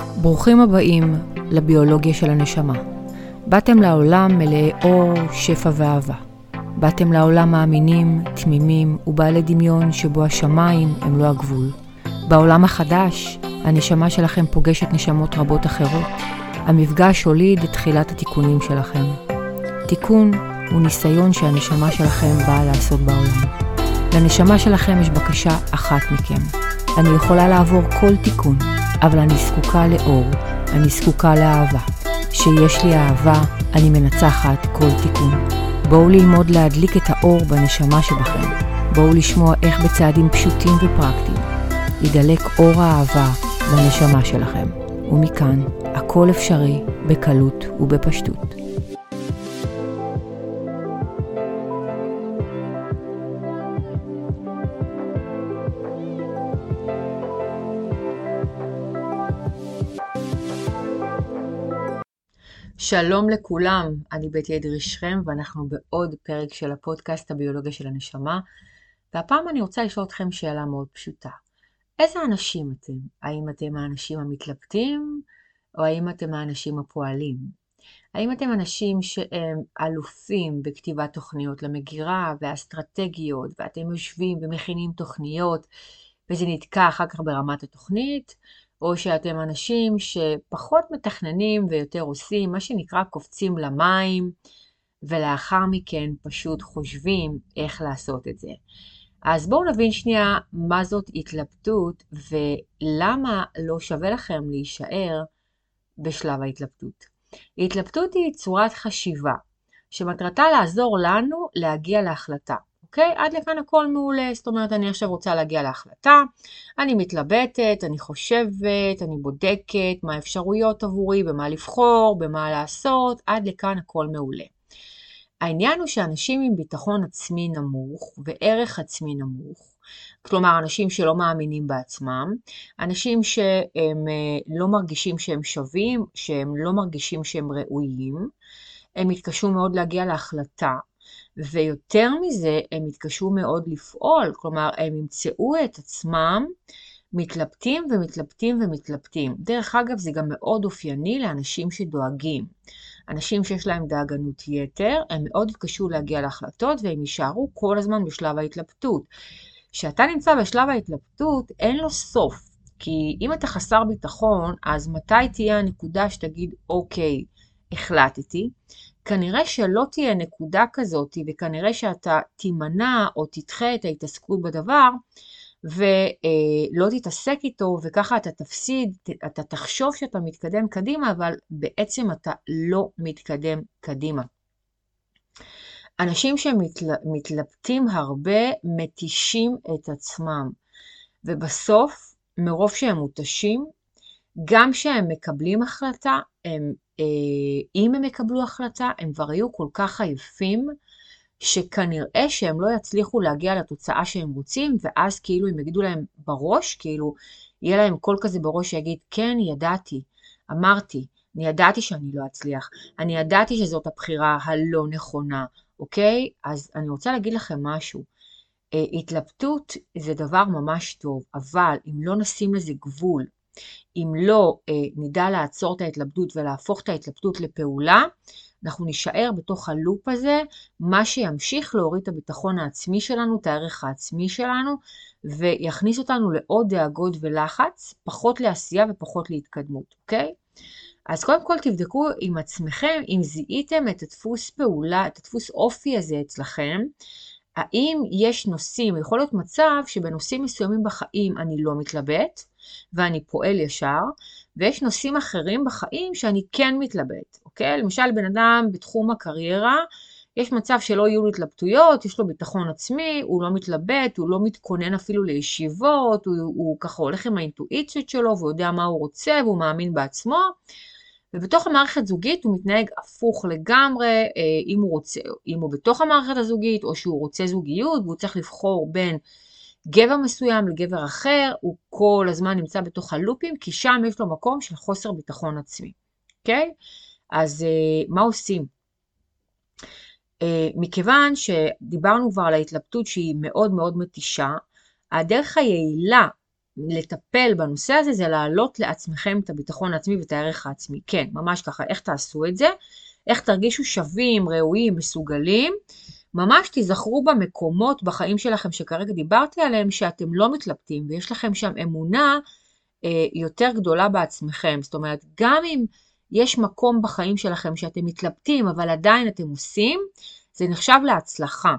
ברוכים הבאים לביולוגיה של הנשמה. באתם לעולם מלאי אור, שפע ואהבה. באתם לעולם מאמינים, תמימים ובעלי דמיון שבו השמיים הם לא הגבול. בעולם החדש, הנשמה שלכם פוגשת נשמות רבות אחרות. המפגש הוליד את תחילת התיקונים שלכם. תיקון הוא ניסיון שהנשמה שלכם באה לעשות בעולם. לנשמה שלכם יש בקשה אחת מכם. אני יכולה לעבור כל תיקון, אבל אני זקוקה לאור, אני זקוקה לאהבה. כשיש לי אהבה, אני מנצחת כל תיקון. בואו ללמוד להדליק את האור בנשמה שבכם. בואו לשמוע איך בצעדים פשוטים ופרקטיים ידלק אור האהבה בנשמה שלכם. ומכאן, הכל אפשרי בקלות ובפשטות. שלום לכולם, אני בית אדרי שכם ואנחנו בעוד פרק של הפודקאסט הביולוגיה של הנשמה והפעם אני רוצה לשאול אתכם שאלה מאוד פשוטה. איזה אנשים אתם? האם אתם האנשים המתלבטים או האם אתם האנשים הפועלים? האם אתם אנשים שהם אלופים בכתיבת תוכניות למגירה ואסטרטגיות ואתם יושבים ומכינים תוכניות וזה נתקע אחר כך ברמת התוכנית? או שאתם אנשים שפחות מתכננים ויותר עושים, מה שנקרא קופצים למים, ולאחר מכן פשוט חושבים איך לעשות את זה. אז בואו נבין שנייה מה זאת התלבטות ולמה לא שווה לכם להישאר בשלב ההתלבטות. התלבטות היא צורת חשיבה שמטרתה לעזור לנו להגיע להחלטה. אוקיי? עד לכאן הכל מעולה. זאת אומרת, אני עכשיו רוצה להגיע להחלטה, אני מתלבטת, אני חושבת, אני בודקת מה האפשרויות עבורי, במה לבחור, במה לעשות, עד לכאן הכל מעולה. העניין הוא שאנשים עם ביטחון עצמי נמוך וערך עצמי נמוך, כלומר אנשים שלא מאמינים בעצמם, אנשים שהם אה, לא מרגישים שהם שווים, שהם לא מרגישים שהם ראויים, הם יתקשו מאוד להגיע להחלטה, ויותר מזה, הם יתקשו מאוד לפעול, כלומר, הם ימצאו את עצמם מתלבטים ומתלבטים ומתלבטים. דרך אגב, זה גם מאוד אופייני לאנשים שדואגים. אנשים שיש להם דאגנות יתר, הם מאוד יתקשו להגיע להחלטות והם יישארו כל הזמן בשלב ההתלבטות. כשאתה נמצא בשלב ההתלבטות, אין לו סוף. כי אם אתה חסר ביטחון, אז מתי תהיה הנקודה שתגיד, אוקיי, החלטתי? כנראה שלא תהיה נקודה כזאת, וכנראה שאתה תימנע או תדחה את ההתעסקות בדבר, ולא תתעסק איתו, וככה אתה תפסיד, אתה תחשוב שאתה מתקדם קדימה, אבל בעצם אתה לא מתקדם קדימה. אנשים שמתלבטים הרבה מתישים את עצמם, ובסוף, מרוב שהם מותשים, גם כשהם מקבלים החלטה, הם אה, אם הם יקבלו החלטה, הם כבר יהיו כל כך עייפים, שכנראה שהם לא יצליחו להגיע לתוצאה שהם רוצים, ואז כאילו הם יגידו להם בראש, כאילו יהיה להם קול כזה בראש שיגיד, כן, ידעתי, אמרתי, אני ידעתי שאני לא אצליח, אני ידעתי שזאת הבחירה הלא נכונה, אוקיי? אז אני רוצה להגיד לכם משהו. אה, התלבטות זה דבר ממש טוב, אבל אם לא נשים לזה גבול, אם לא אה, נדע לעצור את ההתלבטות ולהפוך את ההתלבטות לפעולה, אנחנו נישאר בתוך הלופ הזה, מה שימשיך להוריד את הביטחון העצמי שלנו, את הערך העצמי שלנו, ויכניס אותנו לעוד דאגות ולחץ, פחות לעשייה ופחות להתקדמות, אוקיי? אז קודם כל תבדקו עם עצמכם אם זיהיתם את הדפוס פעולה, את הדפוס אופי הזה אצלכם, האם יש נושאים, יכול להיות מצב שבנושאים מסוימים בחיים אני לא מתלבט, ואני פועל ישר, ויש נושאים אחרים בחיים שאני כן מתלבט, אוקיי? למשל, בן אדם בתחום הקריירה, יש מצב שלא יהיו לו התלבטויות, יש לו ביטחון עצמי, הוא לא מתלבט, הוא לא מתכונן אפילו לישיבות, הוא, הוא ככה הולך עם האינטואיציות שלו, והוא יודע מה הוא רוצה, והוא מאמין בעצמו. ובתוך המערכת זוגית הוא מתנהג הפוך לגמרי, אה, אם הוא רוצה, אם הוא בתוך המערכת הזוגית, או שהוא רוצה זוגיות, והוא צריך לבחור בין גבר מסוים לגבר אחר, הוא כל הזמן נמצא בתוך הלופים, כי שם יש לו מקום של חוסר ביטחון עצמי, אוקיי? אז uh, מה עושים? Uh, מכיוון שדיברנו כבר על ההתלבטות שהיא מאוד מאוד מתישה, הדרך היעילה לטפל בנושא הזה זה להעלות לעצמכם את הביטחון העצמי ואת הערך העצמי. כן, ממש ככה. איך תעשו את זה? איך תרגישו שווים, ראויים, מסוגלים? ממש תיזכרו במקומות בחיים שלכם שכרגע דיברתי עליהם, שאתם לא מתלבטים ויש לכם שם אמונה אה, יותר גדולה בעצמכם. זאת אומרת, גם אם יש מקום בחיים שלכם שאתם מתלבטים, אבל עדיין אתם עושים, זה נחשב להצלחה,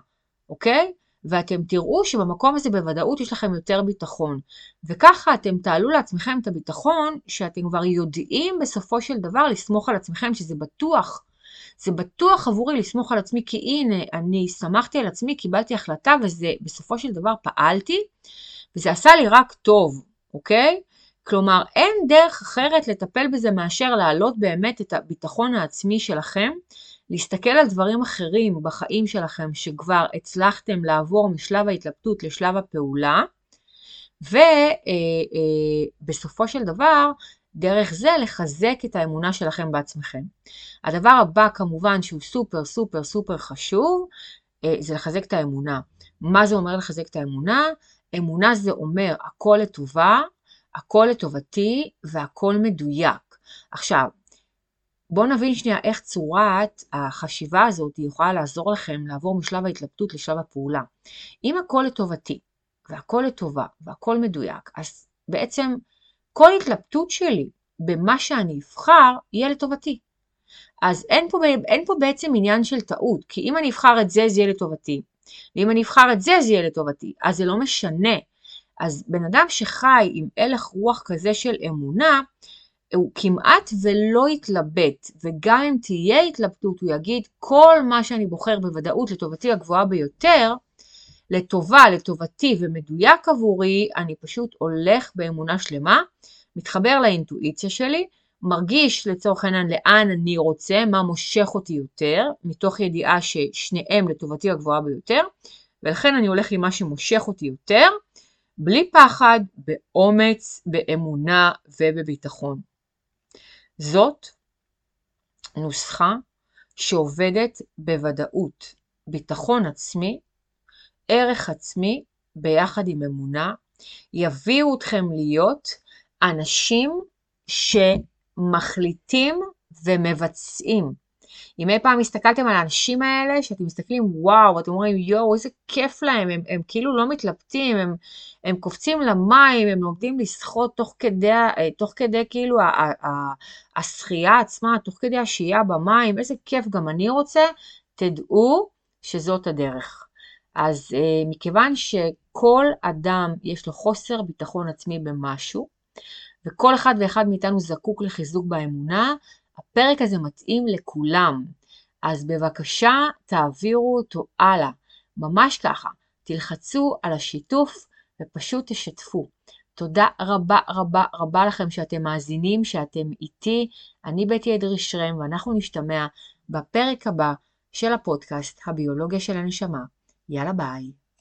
אוקיי? ואתם תראו שבמקום הזה בוודאות יש לכם יותר ביטחון. וככה אתם תעלו לעצמכם את הביטחון שאתם כבר יודעים בסופו של דבר לסמוך על עצמכם, שזה בטוח. זה בטוח עבורי לסמוך על עצמי, כי הנה, אני שמחתי על עצמי, קיבלתי החלטה וזה בסופו של דבר פעלתי, וזה עשה לי רק טוב, אוקיי? כלומר, אין דרך אחרת לטפל בזה מאשר להעלות באמת את הביטחון העצמי שלכם, להסתכל על דברים אחרים בחיים שלכם שכבר הצלחתם לעבור משלב ההתלבטות לשלב הפעולה, ובסופו אה, אה, של דבר, דרך זה לחזק את האמונה שלכם בעצמכם. הדבר הבא כמובן שהוא סופר סופר סופר חשוב, אה, זה לחזק את האמונה. מה זה אומר לחזק את האמונה? אמונה זה אומר הכל לטובה, הכל לטובתי והכל מדויק. עכשיו, בואו נבין שנייה איך צורת החשיבה הזאת יכולה לעזור לכם לעבור משלב ההתלבטות לשלב הפעולה. אם הכל לטובתי והכל לטובה והכל מדויק, אז בעצם כל התלבטות שלי במה שאני אבחר יהיה לטובתי. אז אין פה, אין פה בעצם עניין של טעות, כי אם אני אבחר את זה, זה יהיה לטובתי. ואם אני אבחר את זה, זה יהיה לטובתי. אז זה לא משנה. אז בן אדם שחי עם הלך רוח כזה של אמונה, הוא כמעט ולא יתלבט, וגם אם תהיה התלבטות, הוא יגיד כל מה שאני בוחר בוודאות לטובתי הגבוהה ביותר, לטובה, לטובתי ומדויק עבורי, אני פשוט הולך באמונה שלמה, מתחבר לאינטואיציה שלי, מרגיש לצורך העניין לאן אני רוצה, מה מושך אותי יותר, מתוך ידיעה ששניהם לטובתי הגבוהה ביותר, ולכן אני הולך עם מה שמושך אותי יותר, בלי פחד, באומץ, באמונה ובביטחון. זאת נוסחה שעובדת בוודאות. ביטחון עצמי, ערך עצמי ביחד עם אמונה, יביאו אתכם להיות אנשים שמחליטים ומבצעים. אם אי פעם הסתכלתם על האנשים האלה, שאתם מסתכלים, וואו, אתם אומרים, יואו, איזה כיף להם, הם, הם כאילו לא מתלבטים, הם, הם קופצים למים, הם לומדים לשחות תוך כדי, אה, תוך כדי כאילו השחייה עצמה, תוך כדי השהייה במים, איזה כיף, גם אני רוצה, תדעו שזאת הדרך. אז אה, מכיוון שכל אדם יש לו חוסר ביטחון עצמי במשהו, וכל אחד ואחד מאיתנו זקוק לחיזוק באמונה, הפרק הזה מתאים לכולם. אז בבקשה תעבירו אותו הלאה. ממש ככה. תלחצו על השיתוף ופשוט תשתפו. תודה רבה רבה רבה לכם שאתם מאזינים, שאתם איתי. אני בטי אדרי שרם ואנחנו נשתמע בפרק הבא של הפודקאסט הביולוגיה של הנשמה. יאללה ביי.